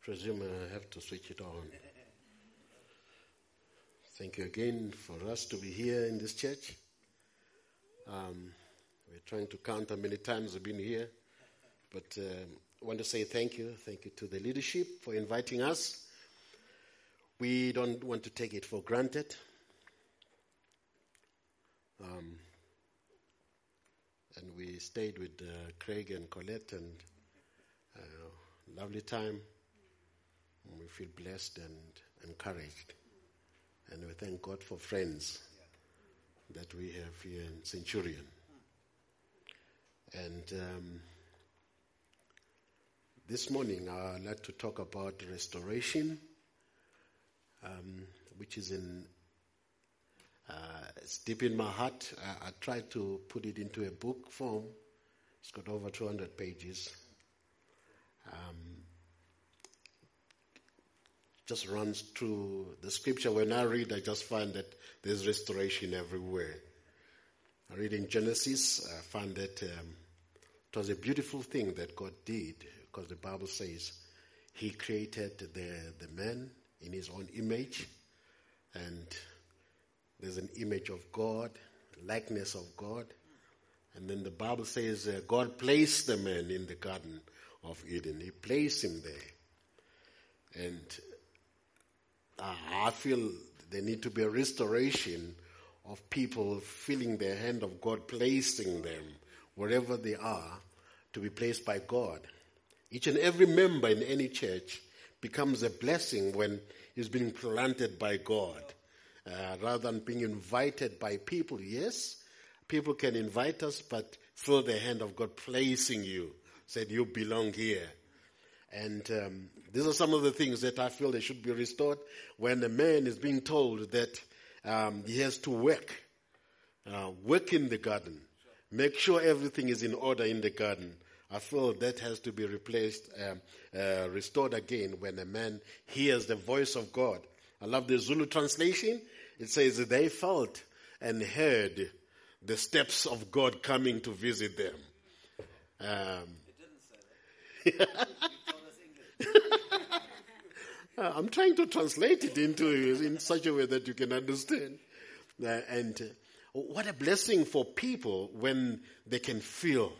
presume I have to switch it on. Thank you again for us to be here in this church. Um, we're trying to count how many times we've been here, but um, I want to say thank you. Thank you to the leadership for inviting us. We don't want to take it for granted. Um, and we stayed with uh, Craig and Colette and uh, lovely time. We feel blessed and encouraged. And we thank God for friends that we have here in Centurion. And um, this morning I'd like to talk about restoration, um, which is in uh, it's deep in my heart. I, I tried to put it into a book form. It's got over 200 pages. Um, just runs through the scripture. When I read, I just find that there's restoration everywhere. I read in Genesis, I found that um, it was a beautiful thing that God did because the Bible says He created the, the man in His own image and there's an image of God, likeness of God. And then the Bible says uh, God placed the man in the Garden of Eden. He placed him there. And I feel there need to be a restoration of people feeling the hand of God placing them wherever they are to be placed by God. Each and every member in any church becomes a blessing when he's being planted by God. Uh, rather than being invited by people, yes, people can invite us, but feel the hand of God placing you, said you belong here. And um, these are some of the things that I feel they should be restored when a man is being told that um, he has to work, uh, work in the garden, make sure everything is in order in the garden. I feel that has to be replaced, um, uh, restored again when a man hears the voice of God. I love the Zulu translation. It says they felt and heard the steps of God coming to visit them. Um, it didn't say that. I'm trying to translate it into in such a way that you can understand. Uh, and uh, what a blessing for people when they can feel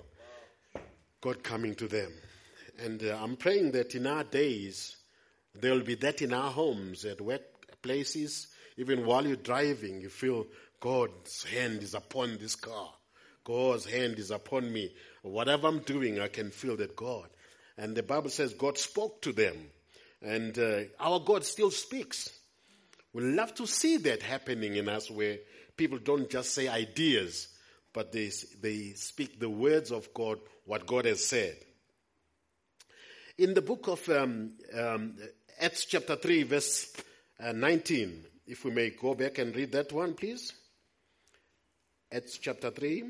God coming to them. And uh, I'm praying that in our days, there will be that in our homes, at workplaces, even while you're driving, you feel God's hand is upon this car. God's hand is upon me. Whatever I'm doing, I can feel that God. And the Bible says God spoke to them. And uh, our God still speaks. We love to see that happening in us where people don't just say ideas, but they, they speak the words of God, what God has said. In the book of um, um, Acts chapter 3, verse uh, 19, if we may go back and read that one, please. Acts chapter 3.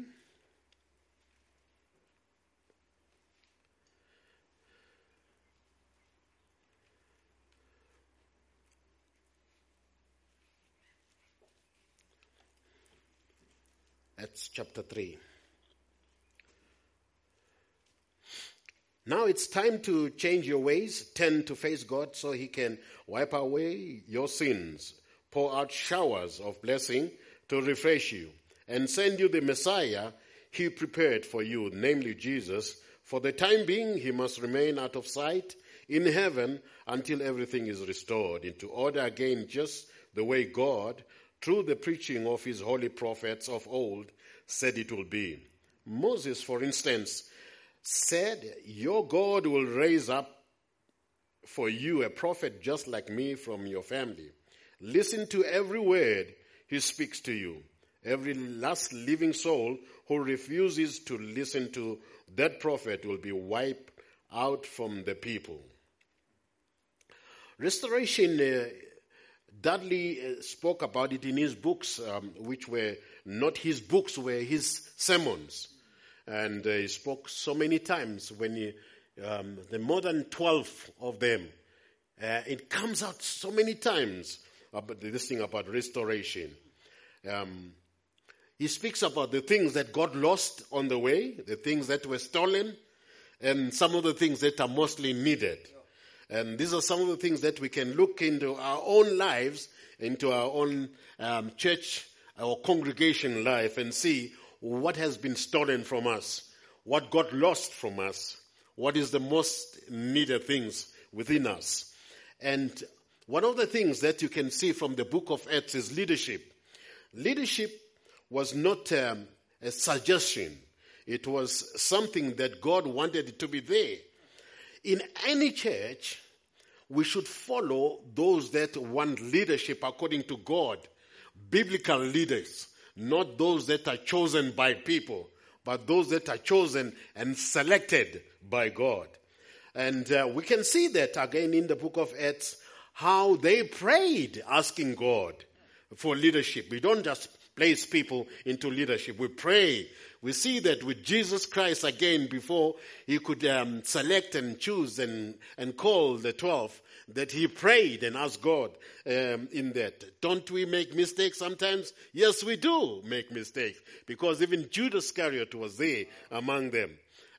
Acts chapter 3. Now it's time to change your ways, turn to face God so He can wipe away your sins, pour out showers of blessing to refresh you, and send you the Messiah He prepared for you, namely Jesus. For the time being, He must remain out of sight in heaven until everything is restored into order again, just the way God, through the preaching of his holy prophets of old, said it will be. Moses, for instance, said, Your God will raise up for you a prophet just like me from your family. Listen to every word he speaks to you. Every last living soul who refuses to listen to that prophet will be wiped out from the people. Restoration uh, Dudley uh, spoke about it in his books, um, which were not his books, were his sermons. And uh, he spoke so many times when he, um, the more than 12 of them, uh, it comes out so many times about this thing about restoration. Um, he speaks about the things that God lost on the way, the things that were stolen, and some of the things that are mostly needed. And these are some of the things that we can look into our own lives, into our own um, church or congregation life and see what has been stolen from us, what got lost from us, what is the most needed things within us. And one of the things that you can see from the book of Acts is leadership. Leadership was not um, a suggestion. It was something that God wanted to be there. In any church, we should follow those that want leadership according to God, biblical leaders, not those that are chosen by people, but those that are chosen and selected by God. And uh, we can see that again in the book of Acts, how they prayed asking God for leadership. We don't just place people into leadership. We pray. We see that with Jesus Christ again before he could um, select and choose and, and call the 12, that he prayed and asked God um, in that. Don't we make mistakes sometimes? Yes, we do make mistakes because even Judas Iscariot was there among them.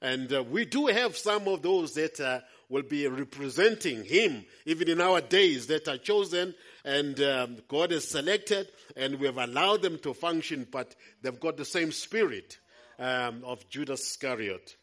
And uh, we do have some of those that uh, will be representing him even in our days that are chosen and um, God has selected and we have allowed them to function, but they've got the same spirit um, of Judas Iscariot.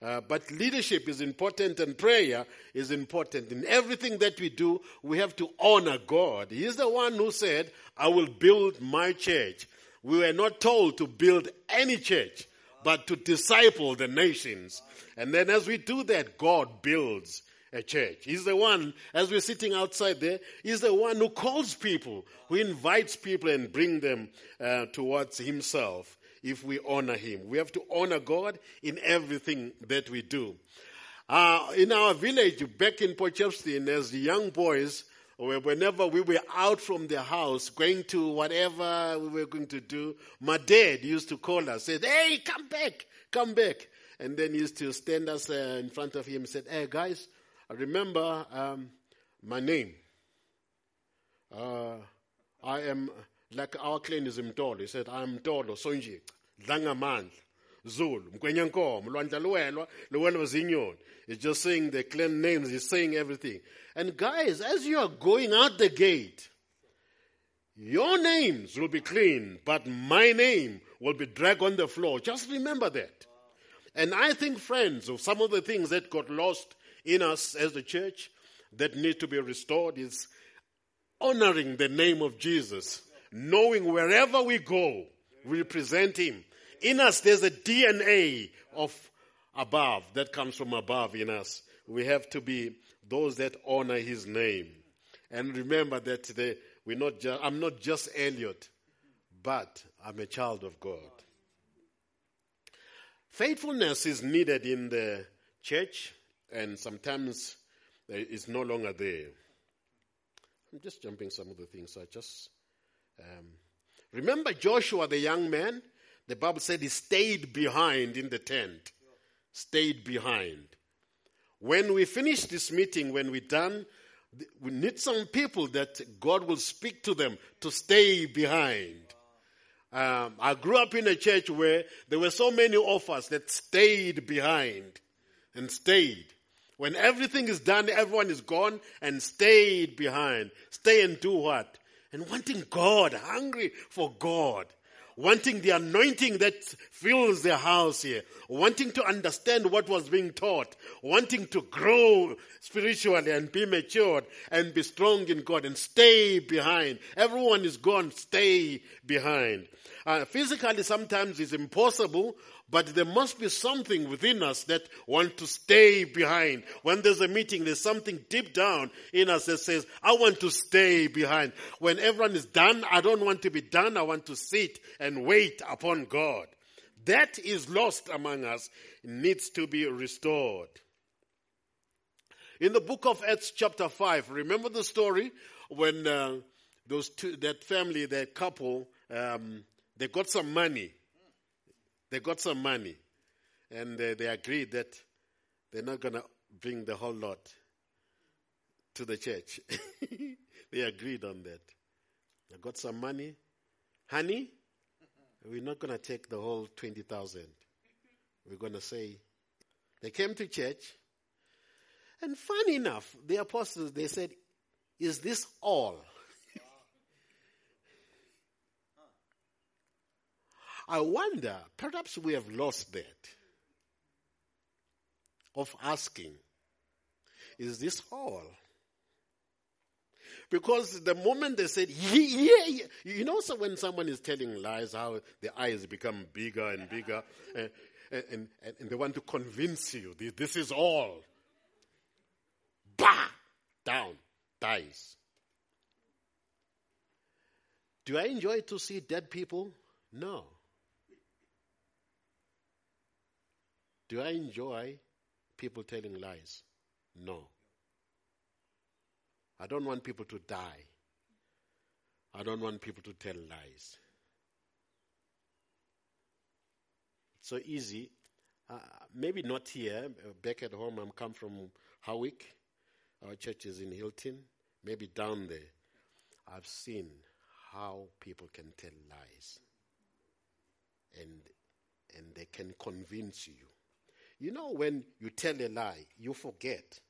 Uh, but leadership is important and prayer is important. In everything that we do, we have to honor God. He is the one who said, I will build my church. We were not told to build any church, but to disciple the nations. And then as we do that, God builds a church. He's the one, as we're sitting outside there, he's the one who calls people, who invites people and bring them uh, towards himself if we honor him. We have to honor God in everything that we do. Uh, in our village, back in Potchefstroom, as young boys, whenever we were out from the house, going to whatever we were going to do, my dad used to call us, said, hey, come back, come back. And then he used to stand us uh, in front of him and said, hey, guys, remember um, my name. Uh, I am, like our clan is Mtolo. He said, I'm Tolo, Sonji, Dlangamandla, Zulu, Mkwenyankom, Lwandla Luelwa, Luelwa Zinyon. He's just saying the clan names, he's saying everything. And guys, as you are going out the gate, your names will be clean, but my name will be dragged on the floor. Just remember that. And I think, friends, of some of the things that got lost in us as the church that need to be restored is honoring the name of Jesus, knowing wherever we go, we represent Him. In us, there's a DNA of above that comes from above in us. We have to be those that honor His name. And remember that the, we're not just, I'm not just Elliot, but I'm a child of God. Faithfulness is needed in the church and sometimes it's no longer there. I'm just jumping some of the things. I just um, remember Joshua, the young man. The Bible said he stayed behind in the tent. Stayed behind. When we finish this meeting, when we're done, we need some people that God will speak to them to stay behind. Um, I grew up in a church where there were so many of us that stayed behind and stayed. When everything is done, everyone is gone and stayed behind. Stay and do what? And wanting God, hungry for God. Wanting the anointing that fills the house here. Wanting to understand what was being taught. Wanting to grow spiritually and be matured and be strong in God and stay behind. Everyone is gone, stay behind. Uh, physically, sometimes it's impossible but there must be something within us that want to stay behind. When there's a meeting, there's something deep down in us that says, I want to stay behind. When everyone is done, I don't want to be done. I want to sit and wait upon God. That is lost among us. It needs to be restored. In the book of Acts chapter 5, remember the story when uh, those two, that family, that couple, um, they got some money they got some money and uh, they agreed that they're not going to bring the whole lot to the church. they agreed on that. They got some money. Honey, we're not going to take the whole 20,000. We're going to say, they came to church And funny enough, the apostles, they said, Is this all? I wonder, perhaps we have lost that of asking, Is this all? Because the moment they said, yeah, yeah, you know, so when someone is telling lies, how the eyes become bigger and bigger, and, and, and, and they want to convince you this is all. Bah! Down, dies. Do I enjoy to see dead people? No. Do I enjoy people telling lies? No. I don't want people to die. I don't want people to tell lies. It's so easy. Uh, maybe not here. Back at home, I'm come from Howick. Our church is in Hilton. Maybe down there. I've seen how people can tell lies. And, and they can convince you. You know, when you tell a lie, you forget.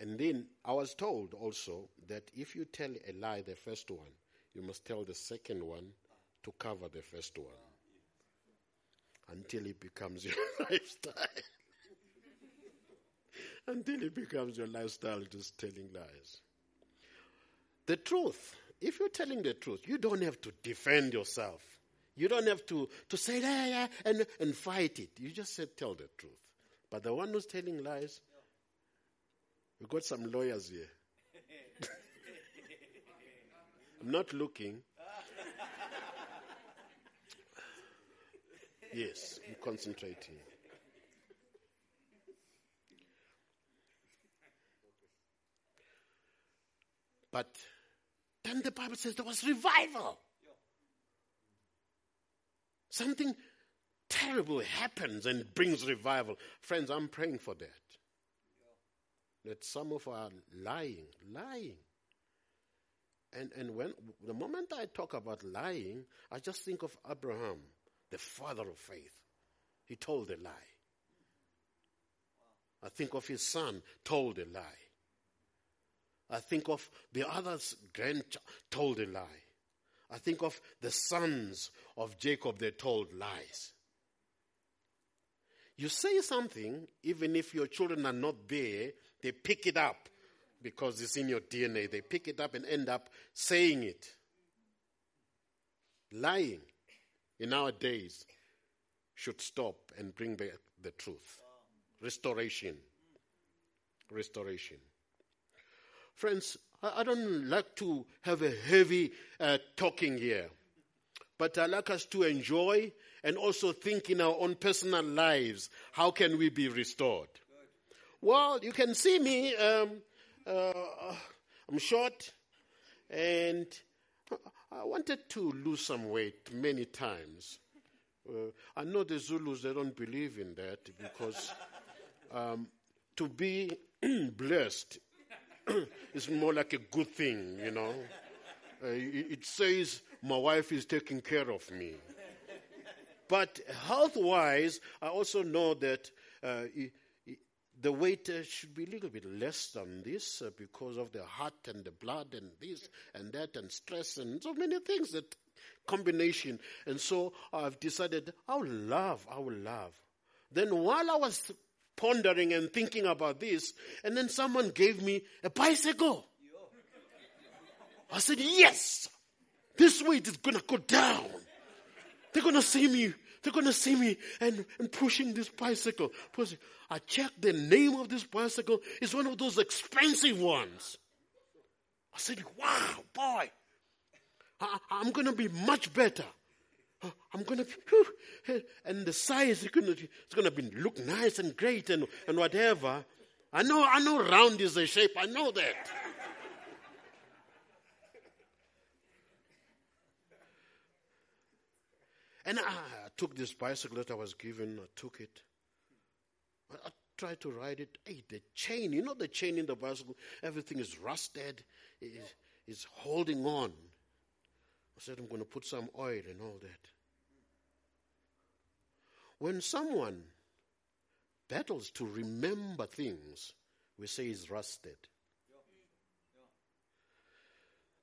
And then I was told also that if you tell a lie, the first one, you must tell the second one to cover the first one until it becomes your lifestyle. until it becomes your lifestyle, just telling lies. The truth, if you're telling the truth, you don't have to defend yourself. You don't have to, to say, yeah, yeah, and, and fight it. You just say, tell the truth. But the one who's telling lies, We've got some lawyers here. I'm not looking. Yes, I'm concentrating. But then the Bible says there was revival. Something terrible happens and brings revival. Friends, I'm praying for that that some of are lying, lying. And, and when the moment I talk about lying, I just think of Abraham, the father of faith. He told a lie. I think of his son, told a lie. I think of the others' grandchild, told a lie. I think of the sons of Jacob, they told lies. You say something, even if your children are not there, they pick it up because it's in your DNA. They pick it up and end up saying it. Lying in our days should stop and bring back the truth. Restoration. Restoration. Friends, I don't like to have a heavy uh, talking here, but I like us to enjoy and also think in our own personal lives how can we be restored. Well, you can see me. Um, uh, I'm short, and I wanted to lose some weight many times. Uh, I know the Zulus, they don't believe in that because um, to be blessed is more like a good thing, you know. Uh, it says my wife is taking care of me. But health wise, I also know that uh, the weight uh, should be a little bit less than this uh, because of the heart and the blood and this and that and stress and so many things that combination. And so I've decided I will love, I will love. Then while I was pondering and thinking about this, and then someone gave me a bicycle. I said, yes, this weight is going to go down. They're going to see me they're going to see me and, and pushing this bicycle. I checked the name of this bicycle. It's one of those expensive ones. I said, wow, boy, I, am going to be much better. I'm going to, and the size it's going to be, look nice and great and, and whatever. I know, I know round is the shape. I know that. and I, took this bicycle that I was given, I took it. I, I tried to ride it. Hey, the chain, you know the chain in the bicycle, everything is rusted, is holding on. Said, I'm going to put some oil and all that. When someone battles to remember things, we say he's rusted.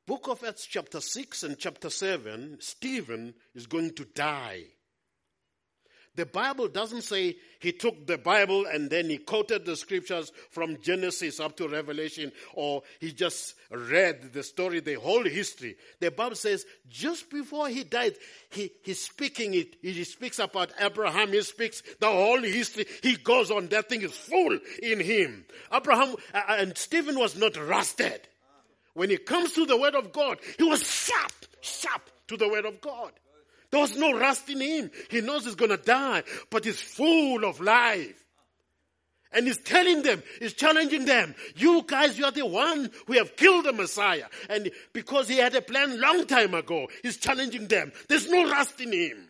Book of Acts, chapter 6 and chapter 7, Stephen is going to die. The Bible doesn't say he took the Bible and then he quoted the scriptures from Genesis up to Revelation, or he just read the story, the whole history. The Bible says just before he died, he, he's speaking it. He speaks about Abraham. He speaks the whole history. He goes on. That thing is full in him. Abraham uh, and Stephen was not rusted. When it comes to the word of God, he was sharp, sharp to the word of God. There was no rust in him. He knows he's going to die, but he's full of life. And he's telling them, he's challenging them, you guys, you are the one who have killed the Messiah. And because he had a plan long time ago, he's challenging them. There's no rust in him.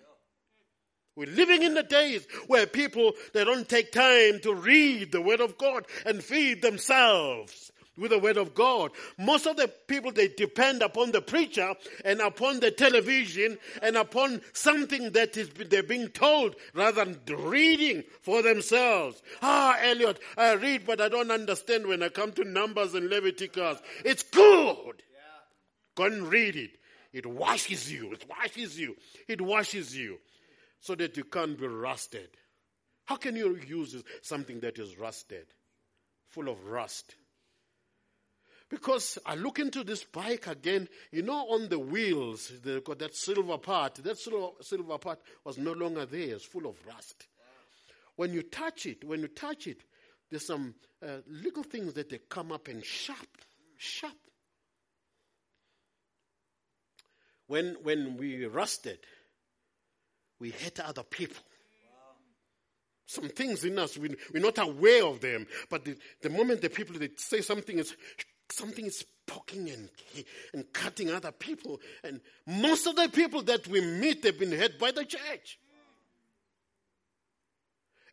We're living in the days where people, they don't take time to read the word of God and feed themselves with the word of God. Most of the people, they depend upon the preacher and upon the television and upon something that is, they're being told rather than reading for themselves. Ah, Elliot, I read, but I don't understand when I come to Numbers and Leviticus. It's good. Go and read it. It washes you. It washes you. It washes you so that you can't be rusted. How can you use something that is rusted, full of rust? Because I look into this bike again, you know, on the wheels, they got that silver part. That silver, part was no longer there, it's full of rust. When you touch it, when you touch it, there's some uh, little things that they come up and sharp, sharp. When, when we rusted, we hurt other people. Some things in us, we, we're not aware of them. But the, the moment the people they say something, is something is poking and, and cutting other people. And most of the people that we meet have been hurt by the church.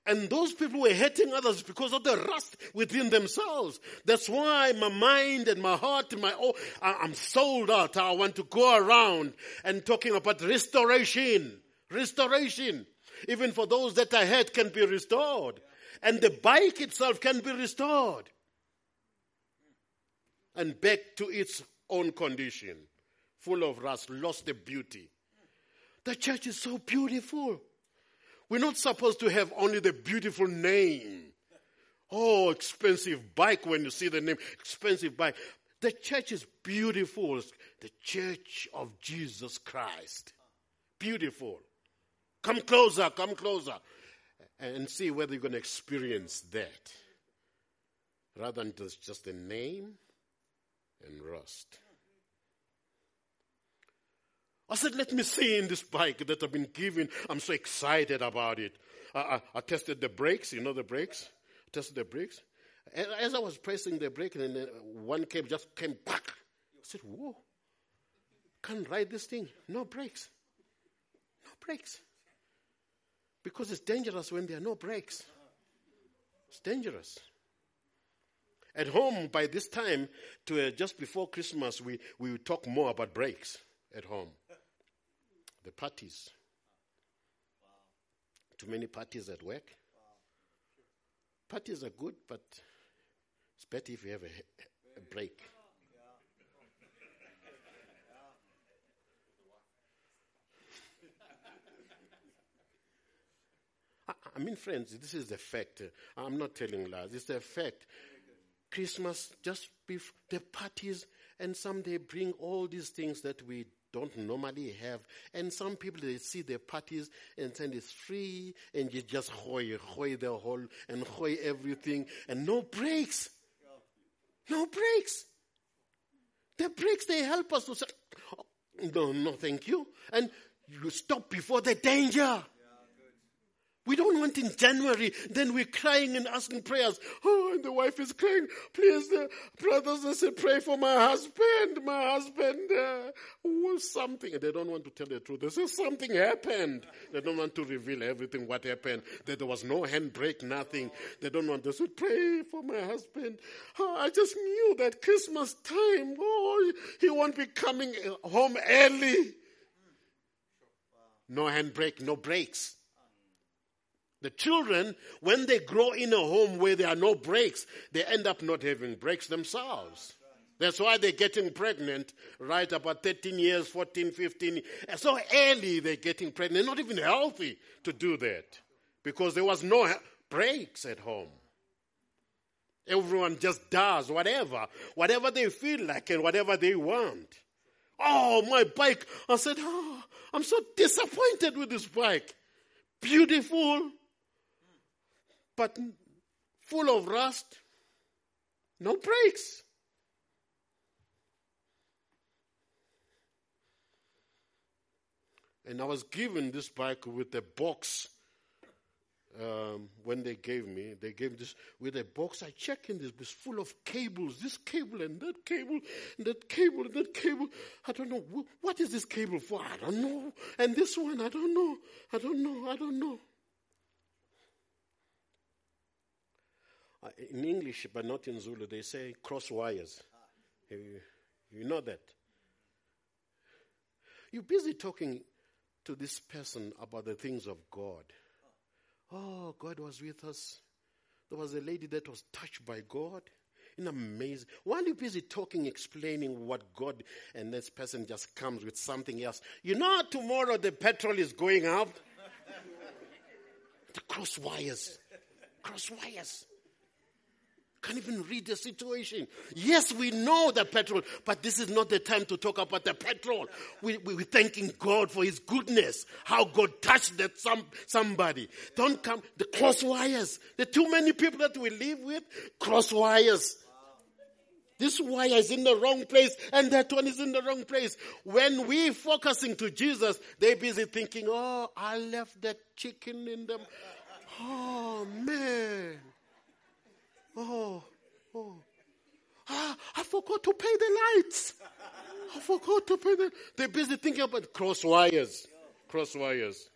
And those people were hurting others because of the rust within themselves. That's why my mind and my heart and my oh, I'm sold out. I want to go around and talking about restoration. Restoration. Even for those that are hurt can be restored. And the bike itself can be restored and back to its own condition, full of rust, lost the beauty. The church is so beautiful. We're not supposed to have only the beautiful name. Oh, expensive bike when you see the name, expensive bike. The church is beautiful. The church of Jesus Christ. Beautiful. Come closer, come closer. And see whether you're going to experience that. Rather than just a name and rust. I said, let me see in this bike that I've been given. I'm so excited about it. I, I, I tested the brakes, you know the brakes? I tested the brakes. As I was pressing the brake, and then one came, just came back. I said, whoa, can't ride this thing. No brakes. No brakes. Because it's dangerous when there are no brakes. It's dangerous. At home, by this time, to uh, just before Christmas, we, we talk more about breaks at home. The parties. Wow. Too many parties at work. Wow. Parties are good, but it's better if you have a, a break. I mean, friends, this is the fact. I'm not telling lies. It's the fact. Christmas, just before the parties, and some they bring all these things that we don't normally have. And some people they see the parties and then it's free and you just hoy, hoy the whole and hoy everything and no breaks. No breaks. The breaks they help us to say, oh, no, no, thank you. And you stop before the danger. We don't want in January, then we're crying and asking prayers. Oh, and the wife is crying, please, the brothers, I said, pray for my husband. My husband uh, was something. They don't want to tell the truth. They say something happened. They don't want to reveal everything what happened. That there was no handbrake, nothing. They don't want to say, pray for my husband. Oh, I just knew that Christmas time, oh, he won't be coming home early. No handbrake, no brakes. The children, when they grow in a home where there are no breaks, they end up not having breaks themselves. That's why they're getting pregnant right about 13 years, 14, 15. So early they're getting pregnant. They're not even healthy to do that because there was no breaks at home. Everyone just does whatever, whatever they feel like and whatever they want. Oh, my bike. I said, oh, I'm so disappointed with this bike. Beautiful, but full of rust. No brakes. And I was given this bike with a box um, when they gave me, they gave this with a box. I check in this, it's full of cables, this cable and that cable, and that cable and that cable. I don't know. What is this cable for? I don't know. And this one, I don't know. I don't know. I don't know. Uh, in English, but not in Zulu, they say cross wires. You, you know that. You're busy talking to this person about the things of God. Oh, God was with us. There was a lady that was touched by God. In amazing. While you're busy talking, explaining what God, and this person just comes with something else. You know, tomorrow the petrol is going up. the cross wires. Cross wires can't even read the situation. Yes, we know the petrol, but this is not the time to talk about the petrol. We, we, are thanking God for His goodness, how God touched that some, somebody. Don't come, the cross wires. The too many people that we live with, cross wires. This wire is in the wrong place and that one is in the wrong place. When we focusing to Jesus, they're busy thinking, oh, I left that chicken in them. Oh man. Oh, oh. Ah, I forgot to pay the lights. I forgot to pay the. They're busy thinking about cross wires. Cross wires.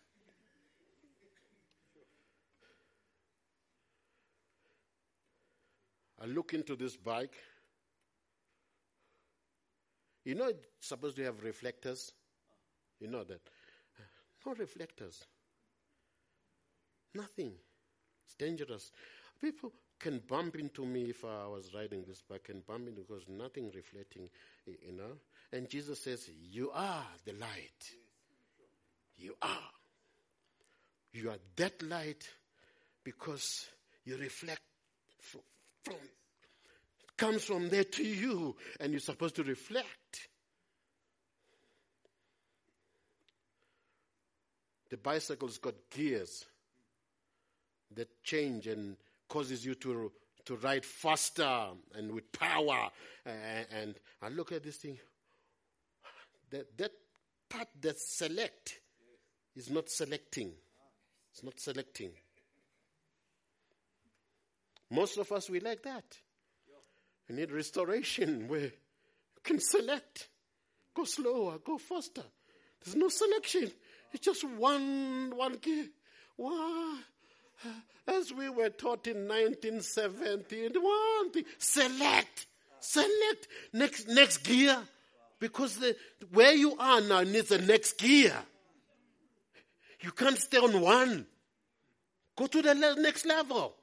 I look into this bike. You know, it's supposed to have reflectors. You know that. No reflectors. Nothing. It's dangerous. People, can bump into me if I was riding this bike, can bump into because nothing reflecting, you know. And Jesus says, You are the light. You are. You are that light because you reflect from, from comes from there to you, and you're supposed to reflect. The bicycle's got gears that change and causes you to, to ride faster and with power. And, and look at this thing. That, that part that select is not selecting. It's not selecting. Most of us, we like that. We need restoration where you can select. Go slower, go faster. There's no selection. It's just one, one key. One, as we were taught in 1970, one thing, select, select next, next gear. Because the, where you are now needs the next gear. You can't stay on one. Go to the next level.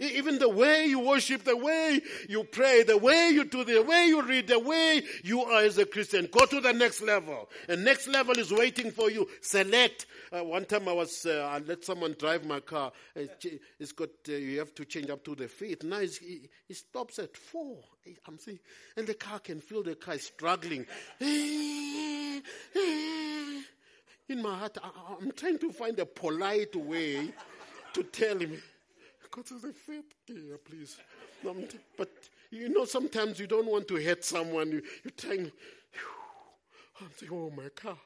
Even the way you worship, the way you pray, the way you do, the way you read, the way you are as a Christian, go to the next level. And next level is waiting for you. Select. Uh, one time I was, uh, I let someone drive my car. It's got, uh, you have to change up to the fifth. Now he, he stops at four. I'm saying, and the car can feel the car is struggling. In my heart, I, I'm trying to find a polite way to tell him, Go to the fifth gear, please. But you know, sometimes you don't want to hurt someone. You, you're trying. I'm saying, oh my car.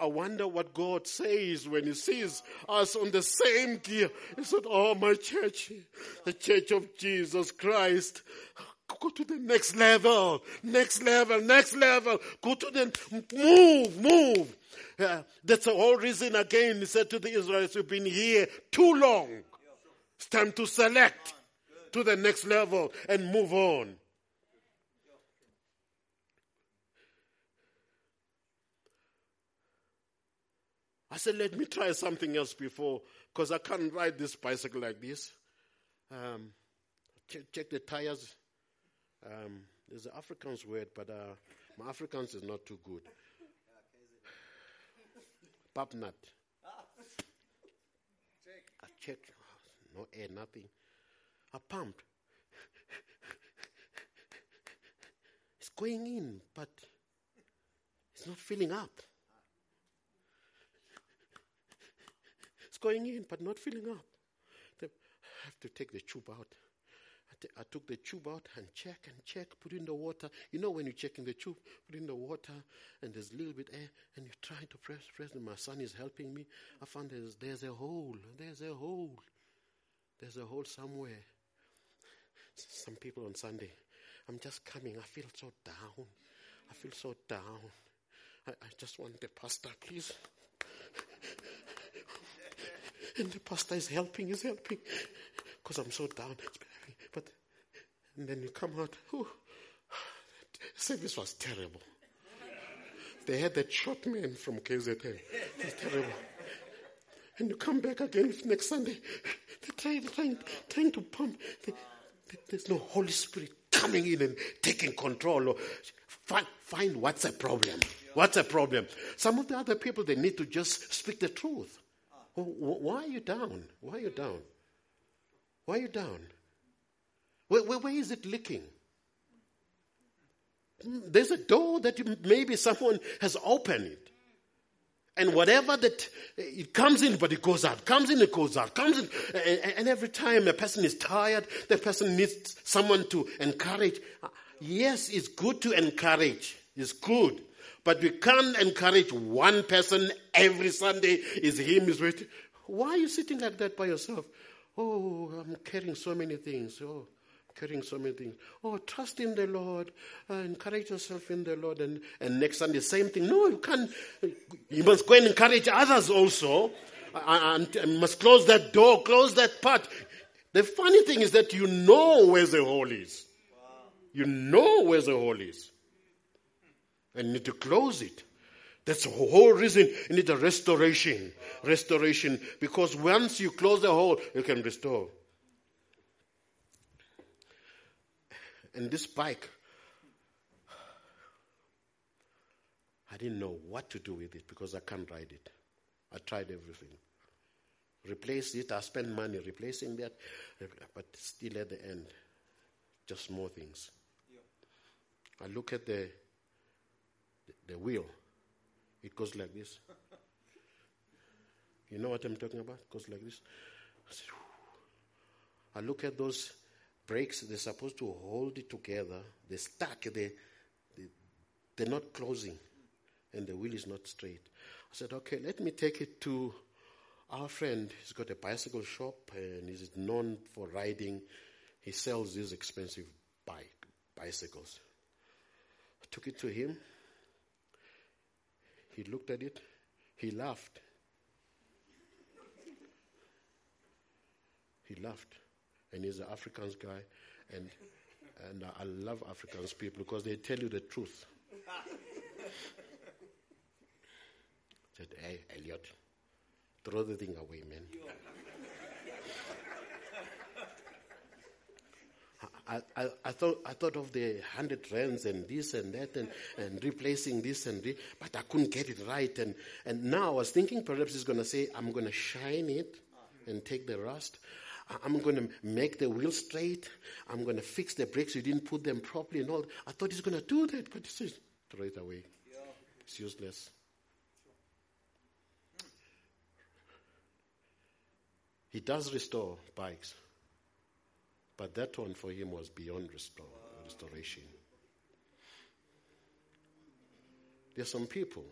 I wonder what God says when He sees us on the same gear. He said, Oh, my church, the church of Jesus Christ. Go to the next level, next level, next level. Go to the move, move. That's the whole reason again he said to the Israelites, You've been here too long. It's time to select to the next level and move on. I said, let me try something else before, because I can't ride this bicycle like this. Um, check, check, the tires. Um, there's an Afrikaans word, but uh, my Afrikaans is not too good. Pap nut. I checked. No air, nothing. I pumped. It's going in, but it's not filling up. It's going in, but not filling up. I have to take the tube out. I, t- I took the tube out and check and check, put in the water. You know when you check in the tube, put in the water, and there's a little bit air, and you try to press, press, and my son is helping me. I found there's, there's a hole. There's a hole. There's a hole somewhere. Some people on Sunday, I'm just coming. I feel so down. I feel so down. I, I just want the pastor, please. and the pastor is helping, is helping. Because I'm so down. And then you come out, oh, service was terrible. They had that short man from KZN. It was terrible. And you come back again next Sunday. They're trying, trying, trying to pump. They, there's no Holy Spirit coming in and taking control. Or find, find what's a problem. What's a problem? Some of the other people, they need to just speak the truth. Oh, why are you down? Why are you down? Why are you down? Where, where, where is it leaking? There's a door that maybe someone has opened it. And whatever that, it comes in, but it goes out, comes in, it goes out, comes in. And, and every time a person is tired, the person needs someone to encourage. Yes, it's good to encourage. It's good. But we can't encourage one person every Sunday. Is him, is waiting. Why are you sitting like that by yourself? Oh, I'm carrying so many things. Oh, carrying so many things. Oh, trust in the Lord. Uh, encourage yourself in the Lord. And, and next Sunday, same thing. No, you can't. You must go and encourage others also. And, and must close that door, close that part. The funny thing is that you know where the hole is. You know where the hole is. And you need to close it. That's the whole reason you need a restoration. Restoration. Because once you close the hole, you can restore. And this bike, I didn't know what to do with it because I can't ride it. I tried everything. Replace it, I spent money replacing that, but still at the end, just more things. Yeah. I look at the, the, the wheel, it goes like this. you know what I'm talking about? It goes like this. I, said, I look at those brakes, they're supposed to hold it together. They're stuck. They, they, they're not closing. And the wheel is not straight. I said, okay, let me take it to our friend. He's got a bicycle shop and he's known for riding. He sells these expensive bike, bicycles. I took it to him. He looked at it. He laughed. He laughed and he's an Afrikaans guy, and and I love Afrikaans people because they tell you the truth. said, "Hey, Elliot, throw the thing away, man." I, I, I, thought I thought of the hundred rands and this and that and, and replacing this and this, but I couldn't get it right. And, and now I was thinking perhaps he's going to say, I'm going to shine it and take the rust. I'm going to make the wheel straight. I'm going to fix the brakes. You didn't put them properly and all. I thought he's going to do that, but he says, throw it away. It's useless. He does restore bikes, but that one for him was beyond restore, restoration. There are some people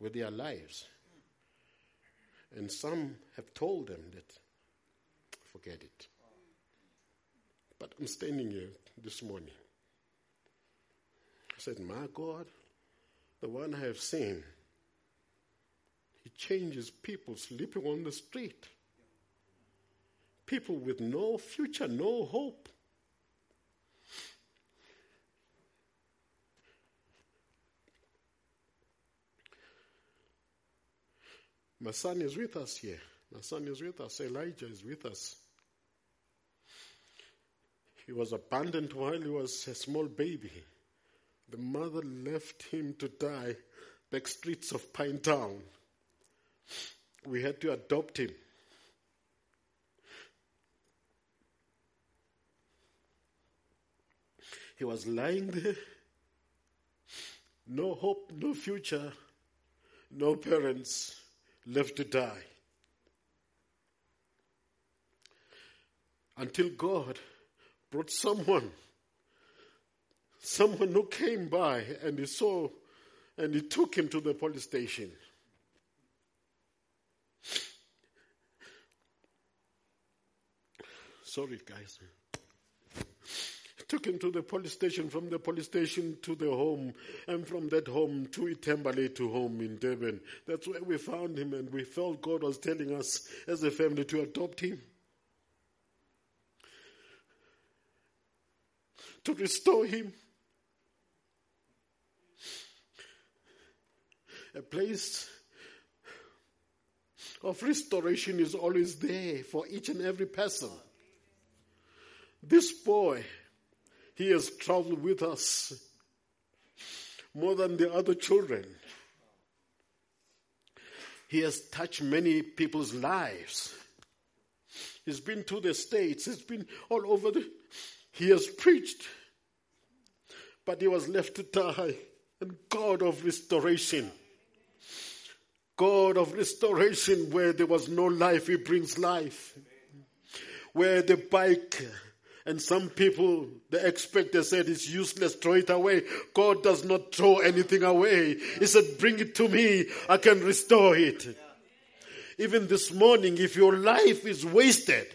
with their lives, and some have told them that forget it. But I'm standing here this morning. I said, My God, the one I have seen, he changes people sleeping on the street. People with no future, no hope. My son is with us here. My son is with us. Elijah is with us. He was abandoned while he was a small baby. The mother left him to die back streets of Pinetown. We had to adopt him. He was lying there. No hope, no future, no parents left to die. Until God brought someone, someone who came by and he saw and he took him to the police station. Sorry, guys. Took him to the police station, from the police station to the home, and from that home to Itembale to home in Durban. That's where we found him, and we felt God was telling us as a family to adopt him. To restore him. A place of restoration is always there for each and every person. This boy, he has traveled with us more than the other children. He has touched many people's lives. He's been to the States, he's been all over the. He has preached, but he was left to die. And God of restoration, God of restoration, where there was no life, He brings life. Where the bike and some people, they expect, they said it's useless, throw it away. God does not throw anything away. He said, bring it to me, I can restore it. Even this morning, if your life is wasted,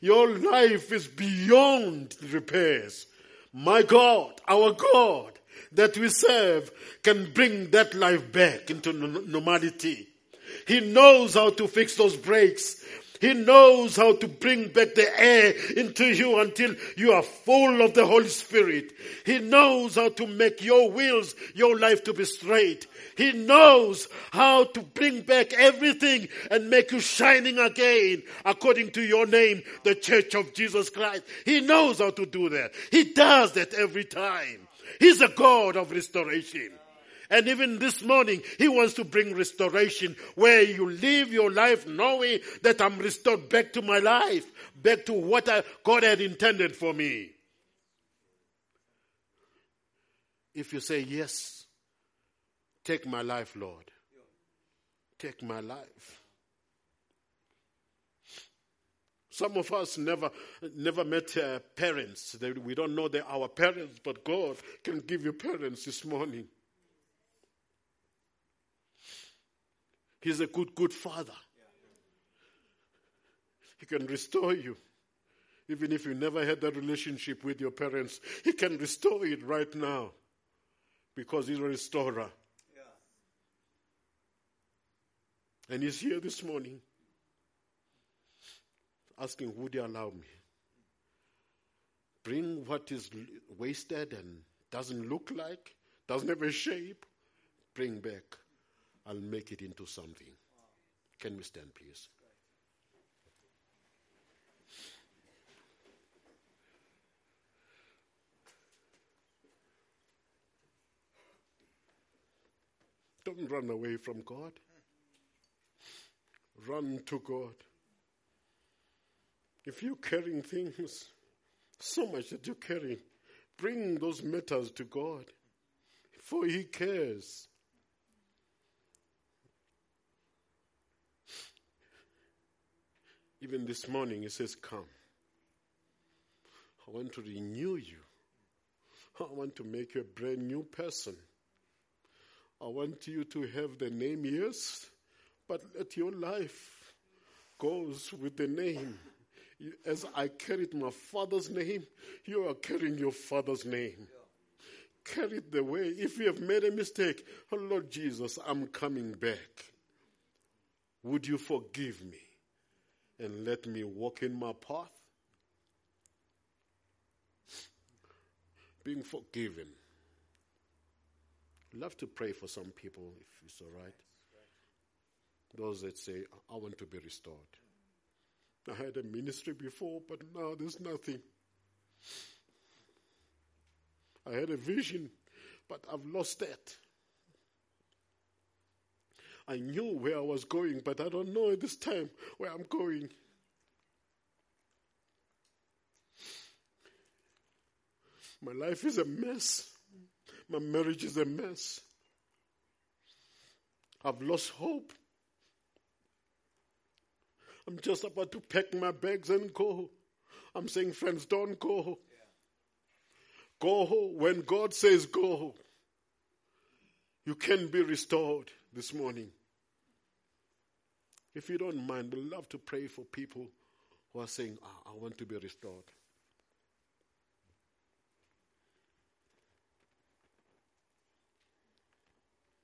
your life is beyond repairs. My God, our God that we serve can bring that life back into normality. He knows how to fix those brakes. He knows how to bring back the air into you until you are full of the Holy Spirit. He knows how to make your wills, your life to be straight. He knows how to bring back everything and make you shining again according to your name, the Church of Jesus Christ. He knows how to do that. He does that every time. He's a God of restoration. And even this morning, He wants to bring restoration where you live your life knowing that I'm restored back to my life, back to what I, God had intended for me. If you say, Yes, take my life, Lord. Take my life. Some of us never, never met uh, parents. We don't know they're our parents, but God can give you parents this morning. He's a good, good father. He can restore you. Even if you never had that relationship with your parents, He can restore it right now because He's a restorer. And He's here this morning asking, Would you allow me? Bring what is wasted and doesn't look like, doesn't have a shape, bring back. I'll make it into something. Can we stand, please? Don't run away from God. Run to God. If you're carrying things, so much that you're carrying, bring those matters to God. For He cares. Even this morning, He says, Come. I want to renew you. I want to make you a brand new person. I want you to have the name, yes, but let your life goes with the name. As I carried my father's name, you are carrying your father's name. Carry it the way. If you have made a mistake, oh Lord Jesus, I'm coming back. Would you forgive me? And let me walk in my path. Being forgiven. Love to pray for some people if it's all right. Those that say, I want to be restored. I had a ministry before, but now there's nothing. I had a vision, but I've lost that. I knew where I was going, but I don't know at this time where I'm going. My life is a mess. My marriage is a mess. I've lost hope. I'm just about to pack my bags and go. I'm saying, friends, don't go. Go when God says go. You can be restored this morning. If you don't mind, we'd love to pray for people who are saying, oh, I want to be restored.